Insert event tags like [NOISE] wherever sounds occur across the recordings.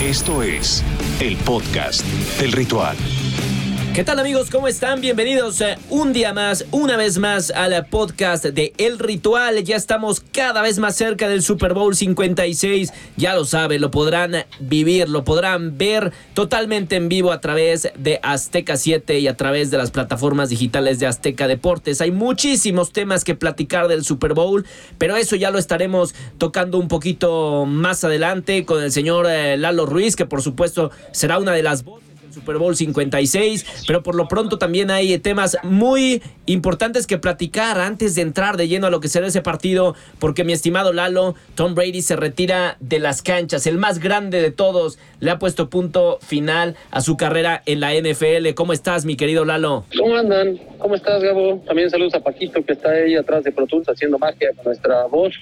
Esto es el podcast del ritual. ¿Qué tal amigos? ¿Cómo están? Bienvenidos eh, un día más, una vez más al podcast de El Ritual. Ya estamos cada vez más cerca del Super Bowl 56. Ya lo saben, lo podrán vivir, lo podrán ver totalmente en vivo a través de Azteca 7 y a través de las plataformas digitales de Azteca Deportes. Hay muchísimos temas que platicar del Super Bowl, pero eso ya lo estaremos tocando un poquito más adelante con el señor eh, Lalo Ruiz, que por supuesto será una de las voces Super Bowl 56, pero por lo pronto también hay temas muy importantes que platicar antes de entrar de lleno a lo que será ese partido, porque mi estimado Lalo, Tom Brady se retira de las canchas, el más grande de todos, le ha puesto punto final a su carrera en la NFL. ¿Cómo estás, mi querido Lalo? ¿Cómo andan? ¿Cómo estás, Gabo? También saludos a Paquito, que está ahí atrás de Pro haciendo magia con nuestra voz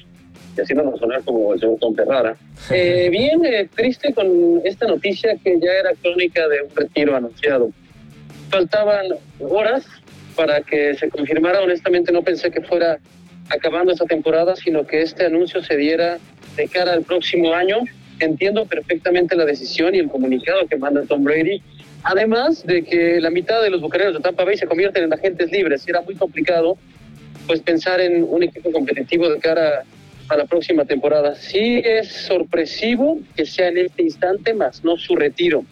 y haciéndonos sonar como el señor Tom Ferrara. Eh, bien eh, triste con esta noticia que ya era crónica de un retiro anunciado. Faltaban horas para que se confirmara. Honestamente no pensé que fuera acabando esta temporada, sino que este anuncio se diera de cara al próximo año. Entiendo perfectamente la decisión y el comunicado que manda Tom Brady. Además de que la mitad de los bucaneros de Tampa Bay se convierten en agentes libres. Era muy complicado pues pensar en un equipo competitivo de cara a la próxima temporada. Sí es sorpresivo que sea en este instante, más no su retiro.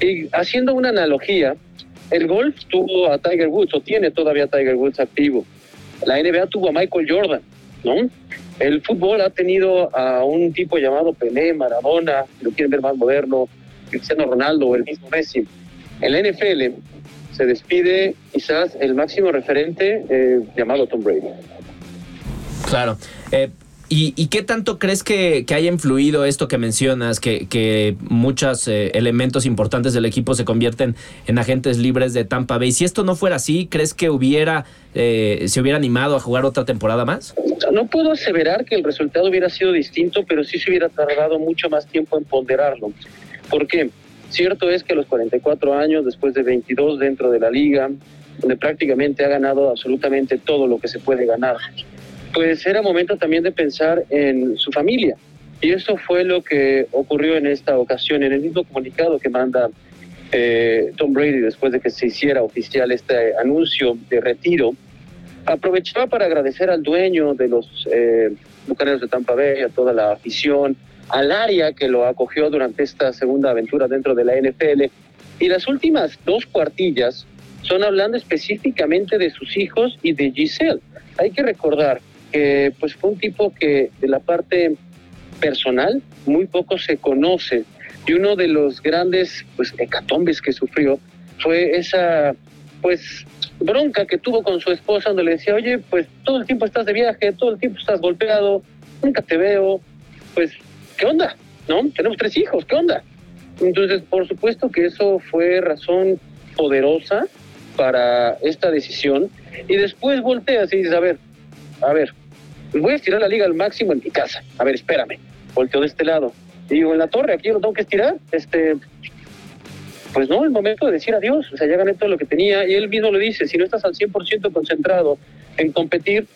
Y haciendo una analogía, el golf tuvo a Tiger Woods, o tiene todavía a Tiger Woods activo. La NBA tuvo a Michael Jordan, ¿no? El fútbol ha tenido a un tipo llamado Pelé, Maradona, si lo quieren ver más moderno, Cristiano Ronaldo o el mismo Messi. En la NFL se despide quizás el máximo referente eh, llamado Tom Brady. Claro. Eh, ¿Y, qué tanto crees que, haya influido esto que mencionas, que, muchos eh, elementos importantes del equipo se convierten en agentes libres de Tampa Bay? Si esto no fuera así, ¿crees que hubiera eh, se hubiera animado a jugar otra temporada más? No puedo aseverar que el resultado hubiera sido distinto, pero sí se hubiera tardado mucho más tiempo en ponderarlo. ¿Por qué? Cierto es que a los 44 años, después de 22 dentro de la liga, donde prácticamente ha ganado absolutamente todo lo que se puede ganar, pues era momento también de pensar en su familia. Y eso fue lo que ocurrió en esta ocasión, en el mismo comunicado que manda eh, Tom Brady después de que se hiciera oficial este anuncio de retiro. Aprovechaba para agradecer al dueño de los eh, Bucaneros de Tampa Bay, a toda la afición, al área que lo acogió durante esta segunda aventura dentro de la NFL. Y las últimas dos cuartillas son hablando específicamente de sus hijos y de Giselle. Hay que recordar que pues fue un tipo que de la parte personal muy poco se conoce y uno de los grandes pues hecatombes que sufrió fue esa pues bronca que tuvo con su esposa donde le decía, oye, pues todo el tiempo estás de viaje, todo el tiempo estás golpeado, nunca te veo, pues, ¿qué onda? ¿No? Tenemos tres hijos, ¿qué onda? Entonces, por supuesto que eso fue razón poderosa para esta decisión. Y después volteas y dices, a ver, a ver, voy a estirar la liga al máximo en mi casa. A ver, espérame. Volteo de este lado. Y digo, en la torre, aquí yo lo tengo que estirar. Este, pues no, el momento de decir adiós. O sea, ya gané todo lo que tenía. Y él mismo lo dice, si no estás al 100% concentrado en competir,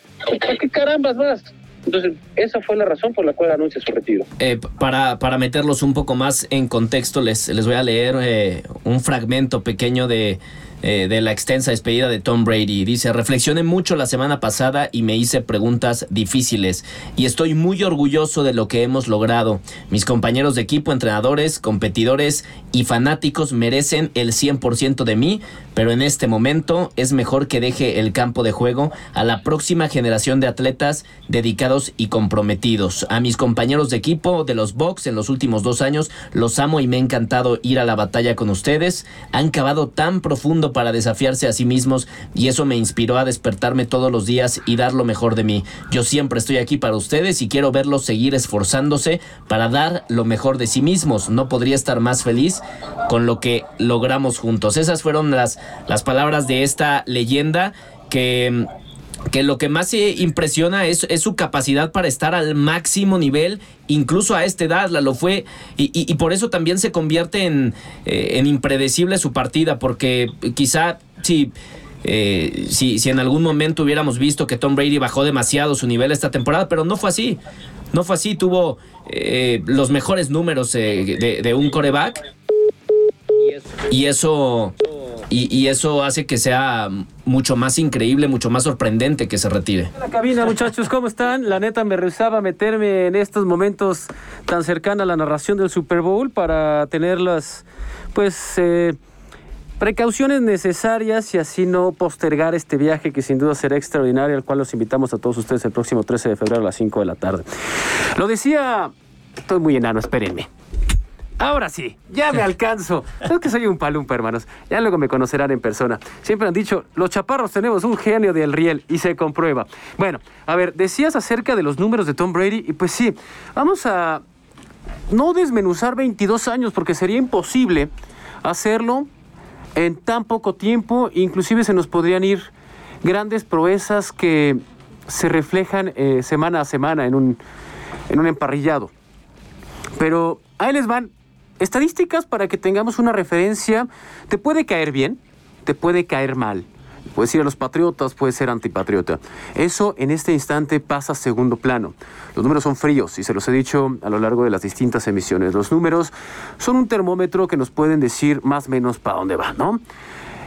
¿para qué carambas vas? Entonces, esa fue la razón por la cual anuncia su retiro. Eh, para, para meterlos un poco más en contexto, les, les voy a leer eh, un fragmento pequeño de eh, de la extensa despedida de Tom Brady. Dice, reflexioné mucho la semana pasada y me hice preguntas difíciles y estoy muy orgulloso de lo que hemos logrado. Mis compañeros de equipo, entrenadores, competidores y fanáticos merecen el 100% de mí, pero en este momento es mejor que deje el campo de juego a la próxima generación de atletas dedicados y comprometidos. A mis compañeros de equipo de los Bucks en los últimos dos años los amo y me ha encantado ir a la batalla con ustedes. Han cavado tan profundo para desafiarse a sí mismos y eso me inspiró a despertarme todos los días y dar lo mejor de mí. Yo siempre estoy aquí para ustedes y quiero verlos seguir esforzándose para dar lo mejor de sí mismos. No podría estar más feliz con lo que logramos juntos. Esas fueron las, las palabras de esta leyenda que que lo que más se impresiona es, su capacidad para estar al máximo nivel, incluso a esta edad, la lo fue, y, por eso también se convierte en, eh, en, impredecible su partida, porque quizá si, eh, si, si en algún momento hubiéramos visto que Tom Brady bajó demasiado su nivel esta temporada, pero no fue así. No fue así, tuvo eh, los mejores números eh, de, un coreback. Y eso, y, eso hace que sea mucho más increíble, mucho más sorprendente que se retire. La cabina, muchachos, ¿cómo están? La neta me rehusaba meterme en estos momentos tan cercanos a la narración del Super Bowl para tenerlas, pues, eh, Precauciones necesarias y así no postergar este viaje que sin duda será extraordinario, al cual los invitamos a todos ustedes el próximo 13 de febrero a las 5 de la tarde. Lo decía, estoy muy enano, espérenme. Ahora sí, ya me alcanzo. Es que soy un palumpa, hermanos. Ya luego me conocerán en persona. Siempre han dicho, los chaparros tenemos un genio del riel y se comprueba. Bueno, a ver, decías acerca de los números de Tom Brady y pues sí, vamos a no desmenuzar 22 años porque sería imposible hacerlo en tan poco tiempo, inclusive se nos podrían ir grandes proezas que se reflejan eh, semana a semana en un, en un emparrillado. Pero ahí les van estadísticas para que tengamos una referencia. Te puede caer bien, te puede caer mal. Puedes ir a los patriotas, puede ser antipatriota. Eso en este instante pasa a segundo plano. Los números son fríos y se los he dicho a lo largo de las distintas emisiones. Los números son un termómetro que nos pueden decir más o menos para dónde va, ¿no?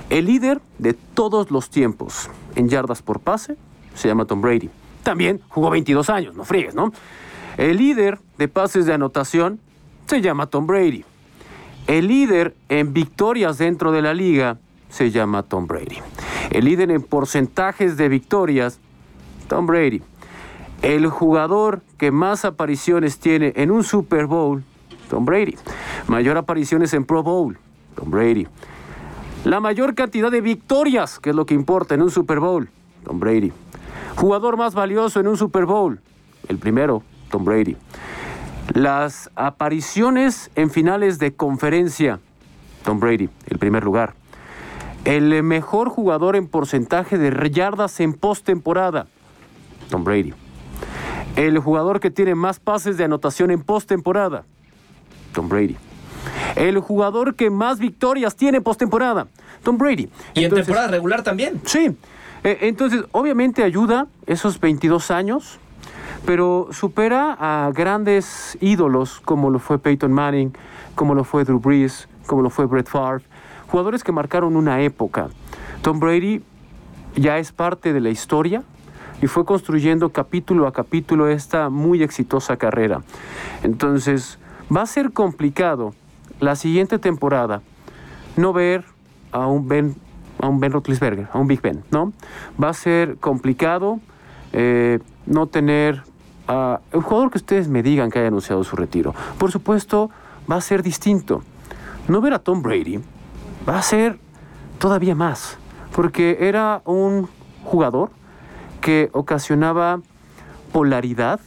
El líder de todos los tiempos en yardas por pase se llama Tom Brady. También jugó 22 años, no friegues, ¿no? El líder de pases de anotación se llama Tom Brady. El líder en victorias dentro de la liga se llama Tom Brady. El líder en porcentajes de victorias, Tom Brady. El jugador que más apariciones tiene en un Super Bowl, Tom Brady. Mayor apariciones en Pro Bowl, Tom Brady. La mayor cantidad de victorias, que es lo que importa en un Super Bowl, Tom Brady. Jugador más valioso en un Super Bowl, el primero, Tom Brady. Las apariciones en finales de conferencia, Tom Brady, el primer lugar. El mejor jugador en porcentaje de yardas en postemporada, Tom Brady. El jugador que tiene más pases de anotación en postemporada, Tom Brady. El jugador que más victorias tiene en postemporada, Tom Brady. Y en temporada regular también. Sí. Eh, entonces, obviamente ayuda esos 22 años, pero supera a grandes ídolos como lo fue Peyton Manning, como lo fue Drew Brees, como lo fue Brett Favre, jugadores que marcaron una época. Tom Brady ya es parte de la historia y fue construyendo capítulo a capítulo esta muy exitosa carrera. Entonces, va a ser complicado la siguiente temporada no ver a un Ben, a un Ben Roethlisberger, a un Big Ben, ¿no? Va a ser complicado eh, no tener un jugador que ustedes me digan que haya anunciado su retiro. Por supuesto, va a ser distinto. No ver a Tom Brady va a ser todavía más, porque era un jugador que ocasionaba polaridad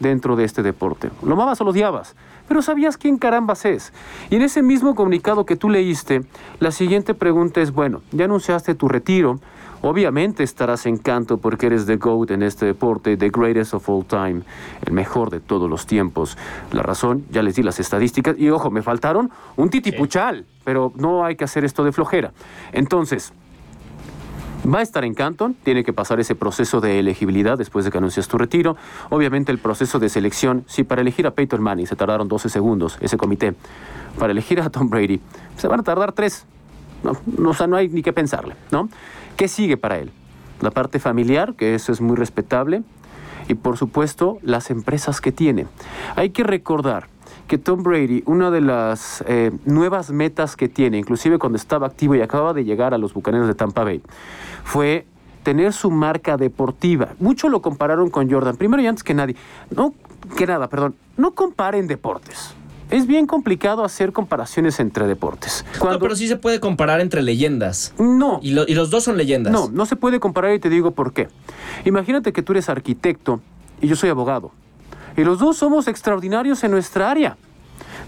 dentro de este deporte. Lo amabas o lo odiabas, pero sabías quién carambas es. Y en ese mismo comunicado que tú leíste, la siguiente pregunta es, bueno, ya anunciaste tu retiro, Obviamente estarás en canto porque eres the GOAT en este deporte, the greatest of all time, el mejor de todos los tiempos. La razón, ya les di las estadísticas y ojo, me faltaron un titipuchal, pero no hay que hacer esto de flojera. Entonces, Va a estar en Canton, tiene que pasar ese proceso de elegibilidad después de que anuncias tu retiro. Obviamente el proceso de selección, si para elegir a Peyton Manning se tardaron 12 segundos, ese comité, para elegir a Tom Brady se van a tardar 3. No, no, o sea, no hay ni que pensarle, ¿no? ¿Qué sigue para él? La parte familiar, que eso es muy respetable, y por supuesto las empresas que tiene. Hay que recordar que Tom Brady, una de las eh, nuevas metas que tiene, inclusive cuando estaba activo y acababa de llegar a los Bucaneros de Tampa Bay, fue tener su marca deportiva. Mucho lo compararon con Jordan. Primero y antes que nadie, no que nada, perdón, no comparen deportes es bien complicado hacer comparaciones entre deportes. No, pero sí se puede comparar entre leyendas. No. Y, los dos son leyendas. No, no se puede comparar y te digo por qué. Imagínate que tú eres arquitecto y yo soy abogado. Y los dos somos extraordinarios en nuestra área.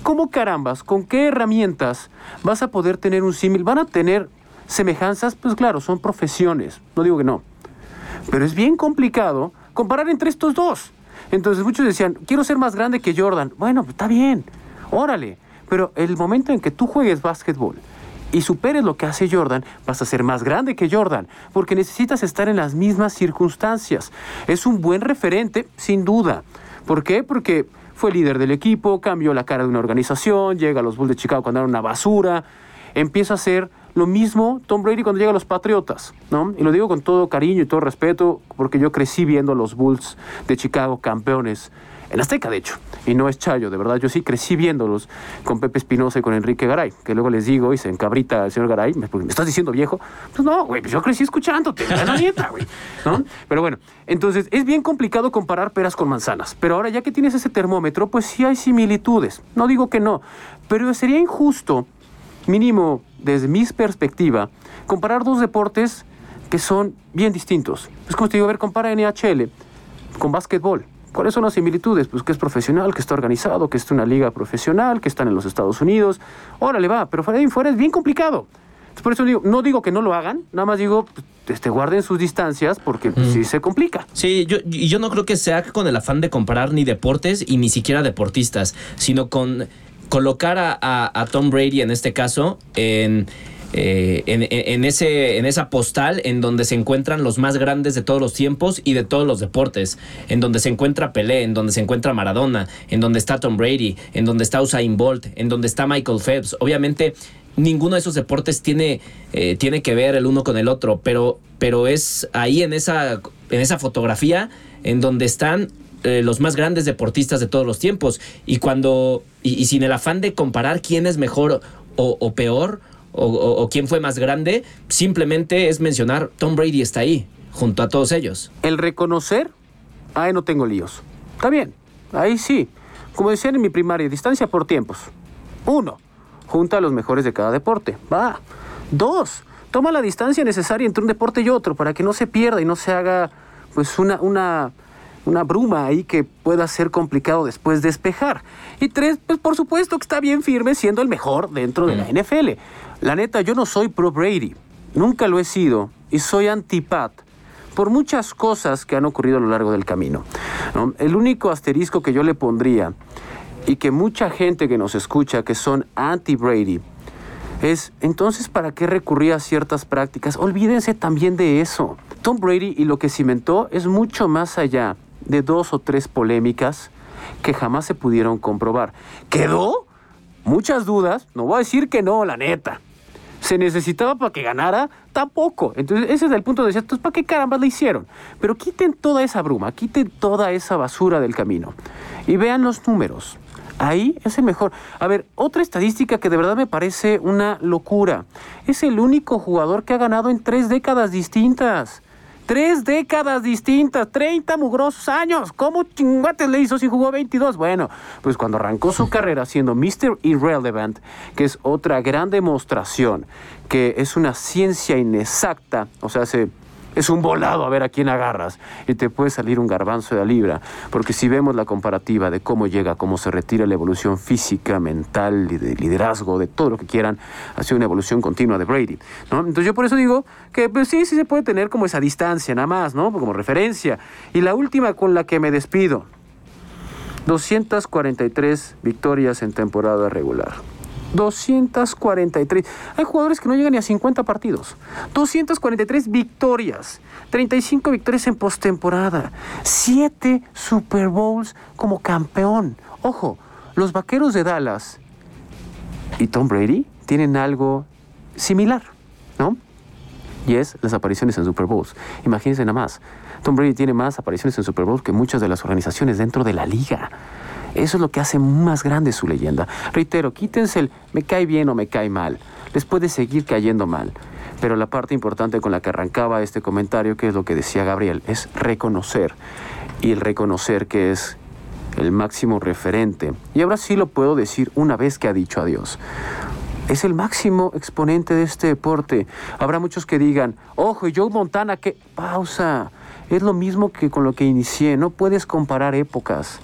¿Cómo carambas? ¿Con qué herramientas vas a poder tener un símil? ¿Van a tener semejanzas? Pues claro, son profesiones. No digo que no. Pero es bien complicado comparar entre estos dos. Entonces muchos decían, quiero ser más grande que Jordan. Bueno, está bien órale. Pero el momento en que tú juegues básquetbol y superes lo que hace Jordan, vas a ser más grande que Jordan, porque necesitas estar en las mismas circunstancias. Es un buen referente, sin duda. ¿Por qué? Porque fue líder del equipo, cambió la cara de una organización, llega a los Bulls de Chicago cuando era una basura, empieza a ser lo mismo Tom Brady cuando llega a los Patriotas, ¿no? Y lo digo con todo cariño y todo respeto, porque yo crecí viendo a los Bulls de Chicago campeones en Azteca, de hecho. Y no es Chayo, de verdad. Yo sí crecí viéndolos con Pepe Espinosa y con Enrique Garay, que luego les digo y se encabrita el señor Garay, me, estás diciendo viejo. Pues no, güey, pues yo crecí escuchándote, la nieta, güey. ¿no? Pero bueno, entonces es bien complicado comparar peras con manzanas. Pero ahora, ya que tienes ese termómetro, pues sí hay similitudes. No digo que no, pero sería injusto, mínimo desde mi perspectiva, comparar dos deportes que son bien distintos. Es como te digo, a ver, compara NHL con básquetbol. ¿Cuáles son las similitudes? Pues que es profesional, que está organizado, que es una liga profesional, que están en los Estados Unidos. Órale, va, pero fuera de fuera es bien complicado. Entonces, por eso digo, no digo que no lo hagan, nada más digo, este, guarden sus distancias porque pues, sí se complica. Sí, yo, y yo no creo que sea con el afán de comparar ni deportes y ni siquiera deportistas, sino con colocar a, a Tom Brady en este caso en eh, en, ese, en esa postal en donde se encuentran los más grandes de todos los tiempos y de todos los deportes, en donde se encuentra Pelé, en donde se encuentra Maradona, en donde está Tom Brady, en donde está Usain Bolt, en donde está Michael Phelps. Obviamente ninguno de esos deportes tiene, eh, tiene que ver el uno con el otro, pero, pero es ahí en esa, en esa fotografía en donde están eh, los más grandes deportistas de todos los tiempos. Y cuando, y, sin el afán de comparar quién es mejor o, o peor, o, quién fue más grande, simplemente es mencionar Tom Brady está ahí, junto a todos ellos. El reconocer, ahí no tengo líos. Está bien, ahí sí. Como decían en mi primaria, distancia por tiempos. Uno, junta a los mejores de cada deporte. Va. Dos, toma la distancia necesaria entre un deporte y otro para que no se pierda y no se haga pues una, una una bruma ahí que pueda ser complicado después despejar. Y tres, pues por supuesto que está bien firme siendo el mejor dentro de la. NFL. La neta, yo no soy pro Brady, nunca lo he sido y soy anti-Pat por muchas cosas que han ocurrido a lo largo del camino. El único asterisco que yo le pondría y que mucha gente que nos escucha que son anti-Brady es, entonces, ¿para qué recurría a ciertas prácticas? Olvídense también de eso. Tom Brady y lo que cimentó es mucho más allá de dos o tres polémicas que jamás se pudieron comprobar. ¿Quedó? Muchas dudas, no voy a decir que no, la neta. ¿Se necesitaba para que ganara? Tampoco. Entonces, ese es el punto de decir, entonces, ¿para qué caramba le hicieron? Pero quiten toda esa bruma, quiten toda esa basura del camino y vean los números. Ahí es el mejor. A ver, otra estadística que de verdad me parece una locura. Es el único jugador que ha ganado en tres décadas distintas. Tres décadas distintas, 30 mugrosos años. ¿Cómo chinguates le hizo si jugó 22? Bueno, pues cuando arrancó su carrera siendo Mr. Irrelevant, que es otra gran demostración que es una ciencia inexacta, o sea, se es un volado a ver a quién agarras y te puede salir un garbanzo de la libra, porque si vemos la comparativa de cómo llega, cómo se retira la evolución física, mental y de liderazgo, de todo lo que quieran, ha sido una evolución continua de Brady. Entonces yo por eso digo que pues sí, sí se puede tener como esa distancia nada más, ¿no? Como referencia. Y la última con la que me despido, 243 victorias en temporada regular. 243. Hay jugadores que no llegan ni a 50 partidos. 243 victorias. 35 victorias en postemporada. 7 Super Bowls como campeón. Ojo, los vaqueros de Dallas y Tom Brady tienen algo similar, ¿no? Y es las apariciones en Super Bowls. Imagínense nada más. Tom Brady tiene más apariciones en Super Bowls que muchas de las organizaciones dentro de la liga. Eso es lo que hace más grande su leyenda. Reitero, quítense el me cae bien o me cae mal. Les puede seguir cayendo mal. Pero la parte importante con la que arrancaba este comentario, que es lo que decía Gabriel, es reconocer. Y el reconocer que es el máximo referente. Y ahora sí lo puedo decir una vez que ha dicho adiós. Es el máximo exponente de este deporte. Habrá muchos que digan, ojo, y Joe Montana, que pausa. Es lo mismo que con lo que inicié. No puedes comparar épocas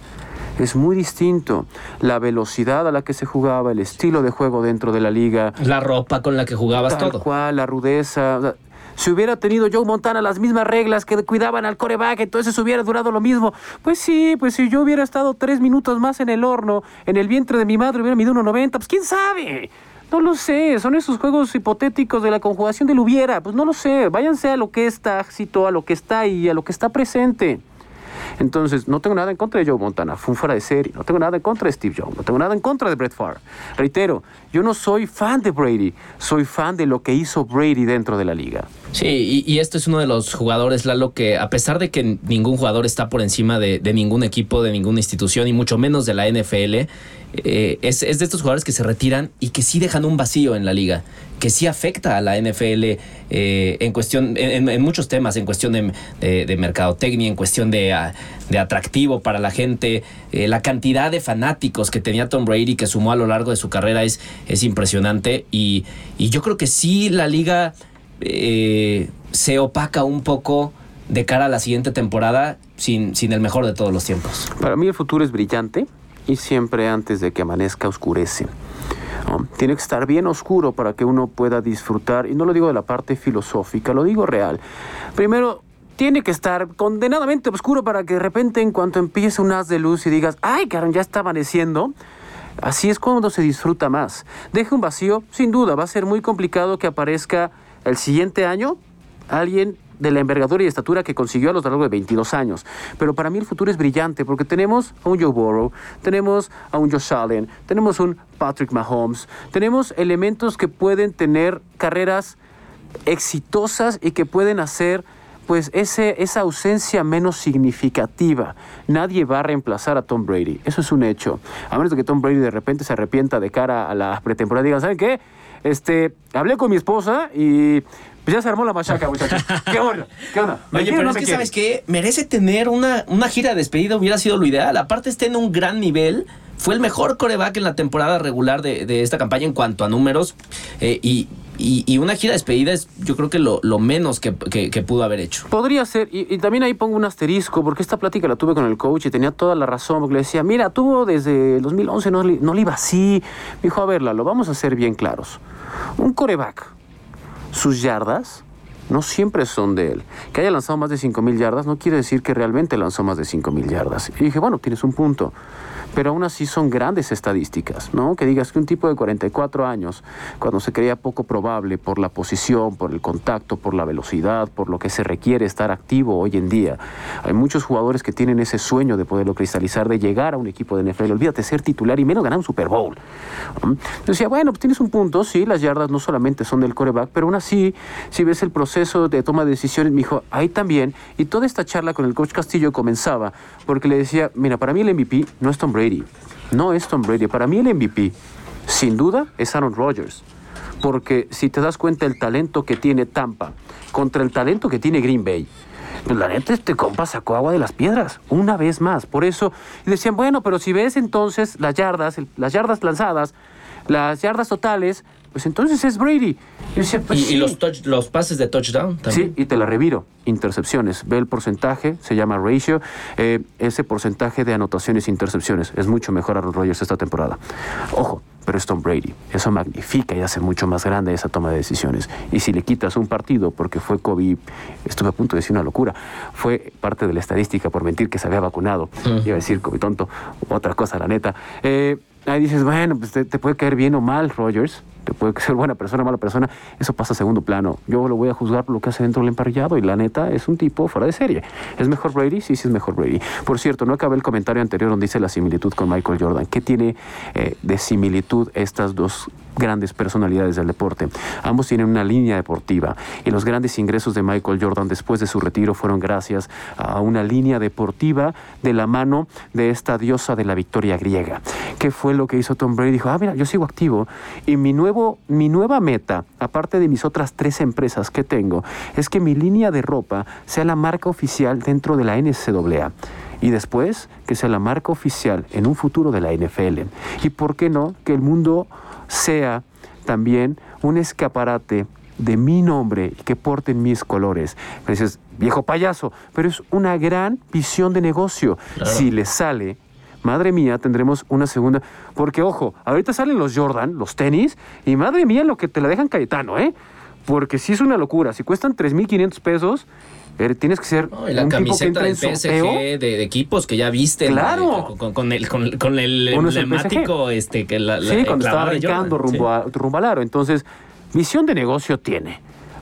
es muy distinto. La velocidad a la que se jugaba, el estilo de juego dentro de la liga. La ropa con la que jugabas tal todo. cual, la rudeza. Si hubiera tenido Joe Montana las mismas reglas que cuidaban al coreback, entonces hubiera durado lo mismo. Pues sí, pues si yo hubiera estado tres minutos más en el horno, en el vientre de mi madre, hubiera medido 1.90, pues quién sabe. No lo sé, son esos juegos hipotéticos de la conjugación del hubiera, pues no lo sé, váyanse a lo que está, cito, a lo que está ahí, a lo que está presente. Entonces, no tengo nada en contra de Joe Montana, fue un fuera de serie. No tengo nada en contra de Steve Jones, no tengo nada en contra de Brett Favre. Reitero, yo no soy fan de Brady, soy fan de lo que hizo Brady dentro de la liga. Sí, y, esto es uno de los jugadores, Lalo, que a pesar de que ningún jugador está por encima de, ningún equipo, de ninguna institución, y mucho menos de la NFL, eh, es, de estos jugadores que se retiran y que sí dejan un vacío en la liga, que sí afecta a la NFL eh, en cuestión, en, muchos temas, en cuestión de, mercadotecnia, en cuestión de, ah, atractivo para la gente. Eh, la cantidad de fanáticos que tenía Tom Brady, que sumó a lo largo de su carrera, es, es impresionante. Y, y yo creo que sí la liga eh, se opaca un poco de cara a la siguiente temporada sin, sin el mejor de todos los tiempos. Para mí el futuro es brillante y siempre antes de que amanezca oscurece. Tiene que estar bien oscuro para que uno pueda disfrutar, y no lo digo de la parte filosófica, lo digo real. Primero, tiene que estar condenadamente oscuro para que de repente en cuanto empiece un haz de luz y digas, ay, caramba, ya está amaneciendo, así es cuando se disfruta más. Deja un vacío, sin duda, va a ser muy complicado que aparezca el siguiente año alguien de la envergadura y estatura que consiguió a lo largo de 22 años. Pero para mí el futuro es brillante porque tenemos a un Joe Burrow, tenemos a un Josh Allen, tenemos un Patrick Mahomes, tenemos elementos que pueden tener carreras exitosas y que pueden hacer pues ese, esa ausencia menos significativa. Nadie va a reemplazar a Tom Brady. Eso es un hecho. A menos de que Tom Brady de repente se arrepienta de cara a la pretemporada y diga, ¿saben qué? Este, hablé con mi esposa y pues ya se armó la machaca, muchachos. [LAUGHS] ¿Qué onda? ¿Qué onda? Oye, pero es que, ¿sabes qué? Merece tener una, una gira de despedida, hubiera sido lo ideal. Aparte, está en un gran nivel. Fue el mejor coreback en la temporada regular de, esta campaña en cuanto a números. Eh, y, y, una gira de despedida es, yo creo que lo, menos que, pudo haber hecho. Podría ser, y, también ahí pongo un asterisco, porque esta plática la tuve con el coach y tenía toda la razón, porque le decía, mira, tuvo desde el 2011, no, no le iba así. Me dijo, a verla, lo vamos a hacer bien claros. Un coreback, sus yardas no siempre son de él. Que haya lanzado más de 5.000 yardas no quiere decir que realmente lanzó más de 5.000 yardas. Y dije, bueno, tienes un punto pero aún así son grandes estadísticas, ¿no? Que digas que un tipo de 44 años, cuando se creía poco probable por la posición, por el contacto, por la velocidad, por lo que se requiere estar activo hoy en día, hay muchos jugadores que tienen ese sueño de poderlo cristalizar, de llegar a un equipo de NFL, olvídate ser titular y menos ganar un Super Bowl. Decía, bueno, pues tienes un punto, sí, las yardas no solamente son del coreback, pero aún así, si ves el proceso de toma de decisiones, me dijo, ahí también, y toda esta charla con el coach Castillo comenzaba, porque le decía, mira, para mí el MVP no es Tom Brady, no es Tom Brady. Para mí el MVP, sin duda, es Aaron Rodgers. Porque si te das cuenta el talento que tiene Tampa contra el talento que tiene Green Bay, pues la neta este compa sacó agua de las piedras, una vez más. Por eso decían, bueno, pero si ves entonces las yardas, las yardas lanzadas, las yardas totales, pues entonces es Brady. y, pues los, los pases de touchdown también. Sí, y te la reviro. Intercepciones. Ve el porcentaje, se llama ratio. Eh, ese porcentaje de anotaciones e intercepciones. Es mucho mejor a los Rogers esta temporada. Ojo, pero es Tom Brady. Eso magnifica y hace mucho más grande esa toma de decisiones. Y si le quitas un partido porque fue COVID, estuve a punto de decir una locura, fue parte de la estadística por mentir que se había vacunado. Iba a decir COVID tonto, otra cosa, la neta. Eh, ahí dices, bueno, pues te, te puede caer bien o mal, Rogers puede ser buena persona, mala persona, eso pasa a segundo plano. Yo lo voy a juzgar por lo que hace dentro del emparrillado y la neta es un tipo fuera de serie. ¿Es mejor Brady? Sí, sí es mejor Brady. Por cierto, no acabé el comentario anterior donde dice la similitud con Michael Jordan. ¿Qué tiene eh, de similitud estas dos grandes personalidades del deporte. Ambos tienen una línea deportiva y los grandes ingresos de Michael Jordan después de su retiro fueron gracias a una línea deportiva de la mano de esta diosa de la victoria griega. ¿Qué fue lo que hizo Tom Brady? Dijo, ah, mira, yo sigo activo y mi, nuevo, mi nueva meta, aparte de mis otras tres empresas que tengo, es que mi línea de ropa sea la marca oficial dentro de la NCAA y después que sea la marca oficial en un futuro de la NFL. ¿Y por qué no? Que el mundo sea también un escaparate de mi nombre y que porten mis colores. Me dices, viejo payaso, pero es una gran visión de negocio. Si le sale, madre mía, tendremos una segunda. Porque, ojo, ahorita salen los Jordan, los tenis, y madre mía lo que te la dejan Cayetano, ¿eh? Porque si es una locura. Si cuestan 3.500 pesos, tienes que ser la un camiseta del PSG de, equipos que ya viste claro. Con, el con, el emblemático este que la, sí cuando estaba arrancando rumbo, a, rumbo al aro. Entonces visión de negocio tiene.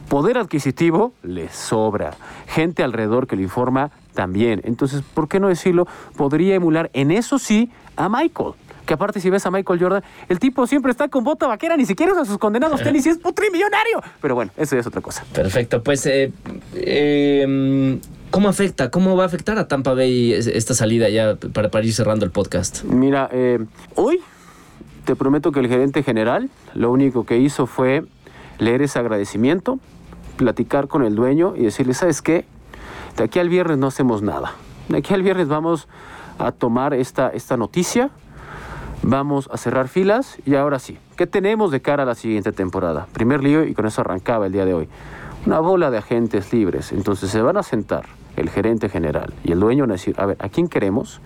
Poder adquisitivo le sobra. Gente alrededor que le informa también. Entonces, ¿por qué no decirlo? Podría emular en eso sí a Michael. Que aparte, si ves a Michael Jordan, el tipo siempre está con bota vaquera, ni siquiera usa sus condenados [LAUGHS] tenis y es putrimillonario. Pero bueno, eso ya es otra cosa. Perfecto, pues, eh, eh, ¿cómo afecta? ¿Cómo va a afectar a Tampa Bay es- esta salida ya para, para ir cerrando el podcast? Mira, eh, hoy te prometo que el gerente general lo único que hizo fue leer ese agradecimiento, platicar con el dueño y decirle, ¿sabes qué? De aquí al viernes no hacemos nada. De aquí al viernes vamos a tomar esta, esta noticia, vamos a cerrar filas y ahora sí, ¿qué tenemos de cara a la siguiente temporada? Primer lío y con eso arrancaba el día de hoy. Una bola de agentes libres. Entonces se van a sentar el gerente general y el dueño a decir, a ver, ¿a quién queremos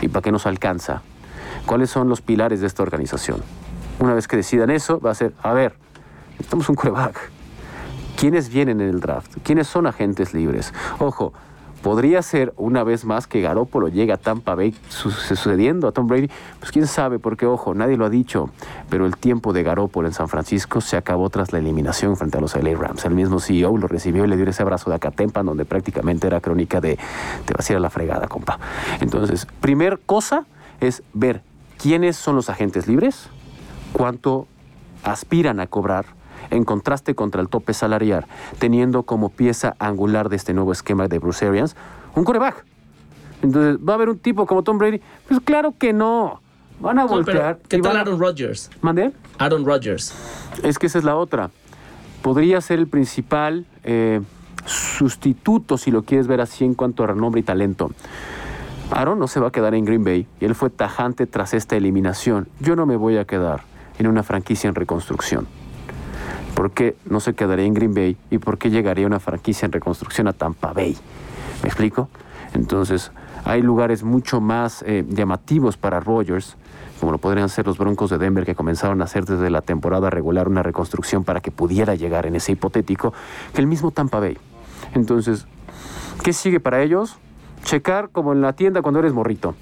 y para qué nos alcanza? ¿Cuáles son los pilares de esta organización? Una vez que decidan eso, va a ser, a ver, necesitamos un coreback. ¿Quiénes vienen en el draft? ¿Quiénes son agentes libres? Ojo, podría ser una vez más que Garópolo llegue a Tampa Bay su- sucediendo a Tom Brady. Pues quién sabe, porque ojo, nadie lo ha dicho, pero el tiempo de Garópolo en San Francisco se acabó tras la eliminación frente a los LA Rams. El mismo CEO lo recibió y le dio ese abrazo de Acatempa, donde prácticamente era crónica de te vas a ir a la fregada, compa. Entonces, primer cosa es ver quiénes son los agentes libres, cuánto aspiran a cobrar en contraste contra el tope salarial, teniendo como pieza angular de este nuevo esquema de Bruce Arians un coreback. Entonces, ¿va a haber un tipo como Tom Brady? Pues claro que no. Van a No, voltear. ¿Qué tal a- Aaron Rodgers? ¿Mande? Aaron Rodgers. Es que esa es la otra. Podría ser el principal eh, sustituto, si lo quieres ver así, en cuanto a renombre y talento. Aaron no se va a quedar en Green Bay y él fue tajante tras esta eliminación. Yo no me voy a quedar en una franquicia en reconstrucción. ¿Por qué no se quedaría en Green Bay y por qué llegaría una franquicia en reconstrucción a Tampa Bay? ¿Me explico? Entonces, hay lugares mucho más eh, llamativos para Rogers, como lo podrían ser los Broncos de Denver, que comenzaron a hacer desde la temporada regular una reconstrucción para que pudiera llegar en ese hipotético, que el mismo Tampa Bay. Entonces, ¿qué sigue para ellos? Checar como en la tienda cuando eres morrito.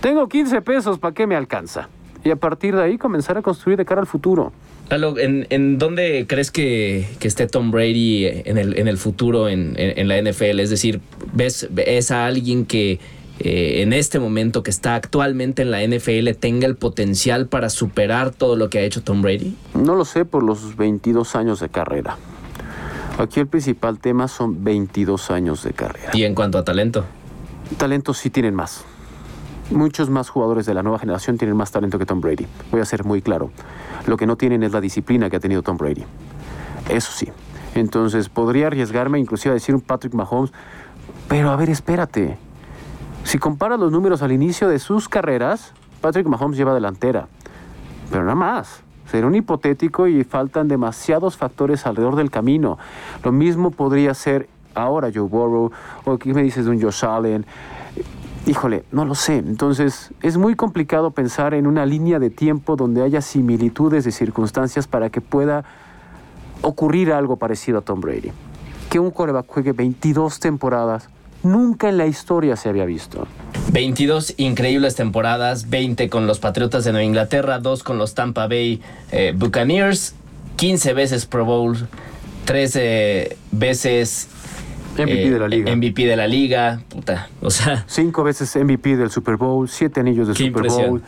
Tengo 15 pesos, ¿para qué me alcanza? Y a partir de ahí comenzar a construir de cara al futuro. Lalo, ¿en, en dónde crees que, que esté Tom Brady en el, en el futuro en, en- en la NFL? Es decir, ¿ves, ves a alguien que eh, en este momento que está actualmente en la NFL tenga el potencial para superar todo lo que ha hecho Tom Brady? No lo sé por los 22 años de carrera. Aquí el principal tema son 22 años de carrera. Y en cuanto a talento. Talentos sí tienen más. Muchos más jugadores de la nueva generación tienen más talento que Tom Brady. Voy a ser muy claro. Lo que no tienen es la disciplina que ha tenido Tom Brady. Eso sí. Entonces podría arriesgarme inclusive a decir un Patrick Mahomes, pero a ver, espérate. Si comparas los números al inicio de sus carreras, Patrick Mahomes lleva delantera. Pero nada más. Sería un hipotético y faltan demasiados factores alrededor del camino. Lo mismo podría ser ahora Joe Burrow, o qué me dices de un Josh Allen. Híjole, no lo sé. Entonces, es muy complicado pensar en una línea de tiempo donde haya similitudes de circunstancias para que pueda ocurrir algo parecido a Tom Brady. Que un coreback juegue 22 temporadas, nunca en la historia se había visto. 22 increíbles temporadas, 20 con los Patriotas de Nueva Inglaterra, 2 con los Tampa Bay eh, Buccaneers, 15 veces Pro Bowl, 13 veces MVP eh, de la liga. MVP de la liga, puta, o sea, Cinco veces MVP del Super Bowl, siete anillos del Super impresión. Bowl,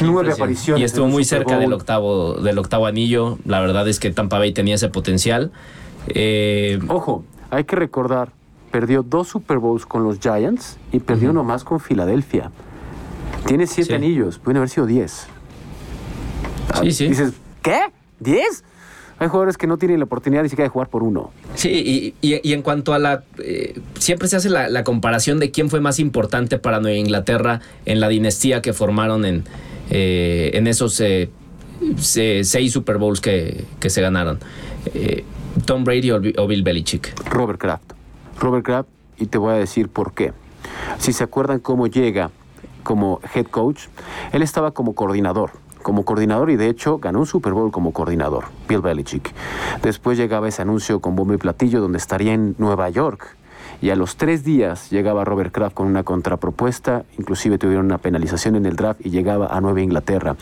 nueve impresión. apariciones. Y estuvo muy cerca del octavo, del octavo anillo. La verdad es que Tampa Bay tenía ese potencial. Eh, Ojo, hay que recordar, perdió dos Super Bowls con los Giants y perdió uno más con Filadelfia. Tiene siete Sí. anillos, pueden haber sido diez. sí, sí. Dices, ¿qué? ¿Diez? Hay jugadores que no tienen la oportunidad ni siquiera de jugar por uno. Sí, y, y- y en cuanto a la... eh, siempre se hace la, la comparación de quién fue más importante para Nueva Inglaterra en la dinastía que formaron en, eh, en esos eh, se- seis Super Bowls que, que se ganaron. Tom Brady o Bill Belichick. Robert Kraft. Robert Kraft, y te voy a decir por qué. Si se acuerdan cómo llega como head coach, él estaba como coordinador. Como coordinador y de hecho ganó un Super Bowl como coordinador, Bill Belichick. Después llegaba ese anuncio con bombo y platillo donde estaría en Nueva York. Y a los tres días llegaba Robert Kraft con una contrapropuesta, inclusive tuvieron una penalización en el draft y llegaba a Nueva Inglaterra.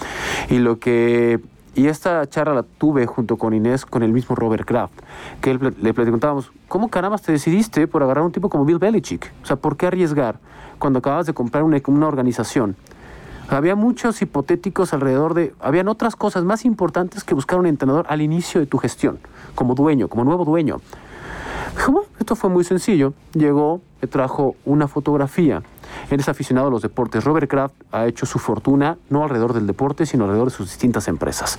Y lo que Y esta charla la tuve junto con Inés, con el mismo Robert Kraft, que él, le preguntábamos, ¿cómo caramba te decidiste por agarrar un tipo como Bill Belichick? O sea, ¿por qué arriesgar cuando acabas de comprar una organización? Había muchos hipotéticos alrededor de... Habían otras cosas más importantes que buscar un entrenador al inicio de tu gestión, como dueño, como nuevo dueño. esto fue muy sencillo. Llegó, trajo una fotografía él es aficionado a los deportes. Robert Kraft ha hecho su fortuna no alrededor del deporte, sino alrededor de sus distintas empresas.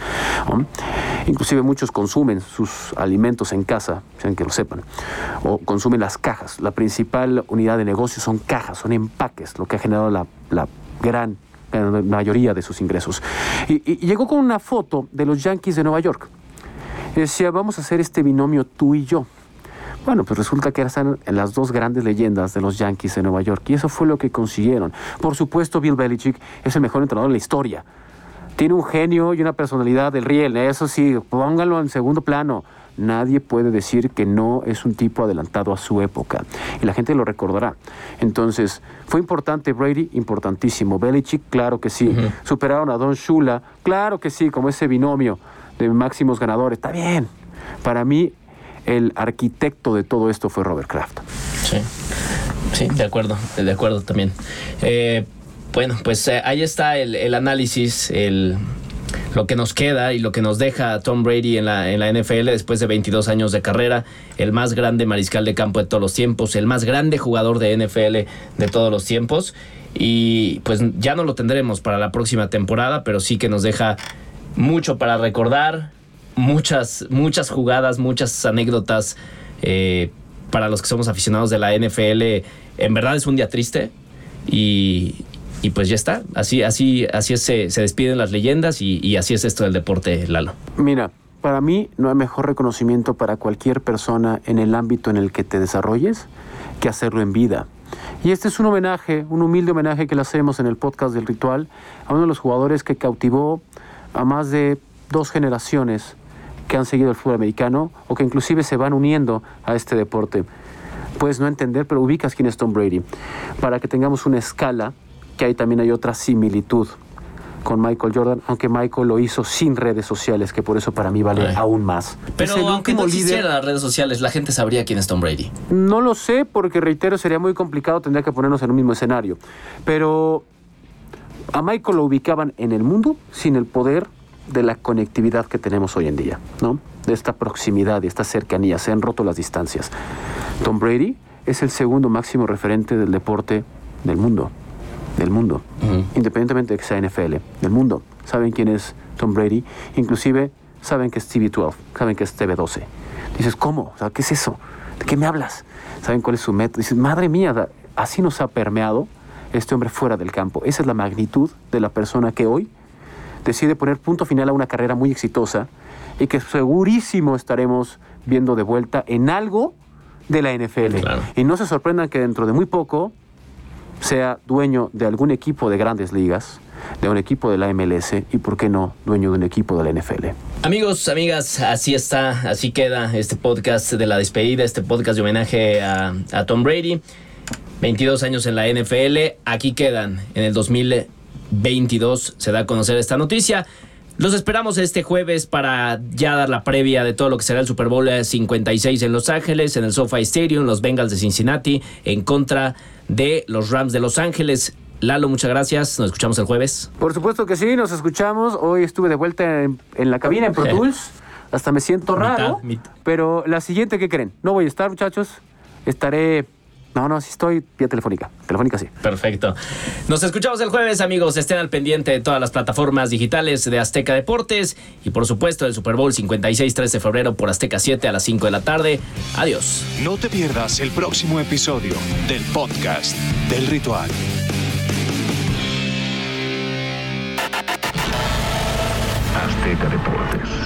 Inclusive muchos consumen sus alimentos en casa, sean que lo sepan, o consumen las cajas. La principal unidad de negocio son cajas, son empaques, lo que ha generado la, gran mayoría de sus ingresos. Y, llegó con una foto de los Yankees de Nueva York. Y decía, vamos a hacer este binomio tú y yo. Bueno, pues resulta que eran las dos grandes leyendas de los Yankees de Nueva York y eso fue lo que consiguieron. Por supuesto, Bill Belichick es el mejor entrenador de la historia. Tiene un genio y una personalidad del riel, eso sí, pónganlo en segundo plano. Nadie puede decir que no es un tipo adelantado a su época y la gente lo recordará. Entonces, fue importante Brady, importantísimo. Belichick, claro que sí. Superaron a Don Shula, claro que sí, como ese binomio de máximos ganadores. Está bien. Para mí, el arquitecto de todo esto fue Robert Kraft. Sí, sí, de acuerdo, de acuerdo también. Eh, bueno, pues eh, ahí está el, análisis, el, lo que nos queda y lo que nos deja Tom Brady en la, en la NFL después de 22 años de carrera, el más grande mariscal de campo de todos los tiempos, el más grande jugador de NFL de todos los tiempos. Y pues ya no lo tendremos para la próxima temporada, pero sí que nos deja mucho para recordar, muchas, muchas jugadas, muchas anécdotas. Eh, para los que somos aficionados de la NFL, en verdad es un día triste. Y, pues ya está. Así, así, así se, se despiden las leyendas y, y, así es esto del deporte, Lalo. Mira, para mí no hay mejor reconocimiento para cualquier persona en el ámbito en el que te desarrolles que hacerlo en vida. Y este es un homenaje, un humilde homenaje que le hacemos en el podcast del ritual a uno de los jugadores que cautivó a más de dos generaciones que han seguido el fútbol americano o que inclusive se van uniendo a este deporte. Puedes no entender, pero ubicas quién es Tom Brady. Para que tengamos una escala, que ahí también hay otra similitud con Michael Jordan, aunque Michael lo hizo sin redes sociales, que por eso para mí vale aún más. Pero aunque no existieran las redes sociales, la gente sabría quién es Tom Brady. No lo sé, porque reitero, sería muy complicado, tendría que ponernos en un mismo escenario. Pero a Michael lo ubicaban en el mundo sin el poder de la conectividad que tenemos hoy en día, ¿no? De esta proximidad y esta cercanía, se han roto las distancias. Tom Brady es el segundo máximo referente del deporte del mundo, del mundo, independientemente de que sea NFL, del mundo. ¿Saben quién es Tom Brady? Inclusive saben que es TV12, saben que es TV12. Dices, ¿cómo? ¿qué es eso? ¿De qué me hablas? ¿Saben cuál es su método? Dices, madre mía, así nos ha permeado este hombre fuera del campo. Esa es la magnitud de la persona que hoy decide poner punto final a una carrera muy exitosa y que segurísimo estaremos viendo de vuelta en algo de la NFL. Y no se sorprendan que dentro de muy poco sea dueño de algún equipo de grandes ligas, de un equipo de la MLS y, por qué no, dueño de un equipo de la NFL. Amigos, amigas, así está, así queda este podcast de la despedida, este podcast de homenaje a, a Tom Brady. 22 años en la NFL, aquí quedan en el 2000. 22 se da a conocer esta noticia. Los esperamos este jueves para ya dar la previa de todo lo que será el Super Bowl 56 en Los Ángeles, en el SoFi Stadium, los Bengals de Cincinnati, en contra de los Rams de Los Ángeles. Lalo, muchas gracias. Nos escuchamos el jueves. Por supuesto que sí, nos escuchamos. Hoy estuve de vuelta en, la cabina en Pro Tools. Hasta me siento raro. Pero la siguiente, ¿qué creen? No voy a estar, muchachos. Estaré no, no, sí estoy vía telefónica. Telefónica sí. Perfecto. Nos escuchamos el jueves, amigos. Estén al pendiente de todas las plataformas digitales de Azteca Deportes y, por supuesto, el Super Bowl 56, 13 de febrero por Azteca 7 a las 5 de la tarde. Adiós. No te pierdas el próximo episodio del podcast del ritual. Azteca Deportes.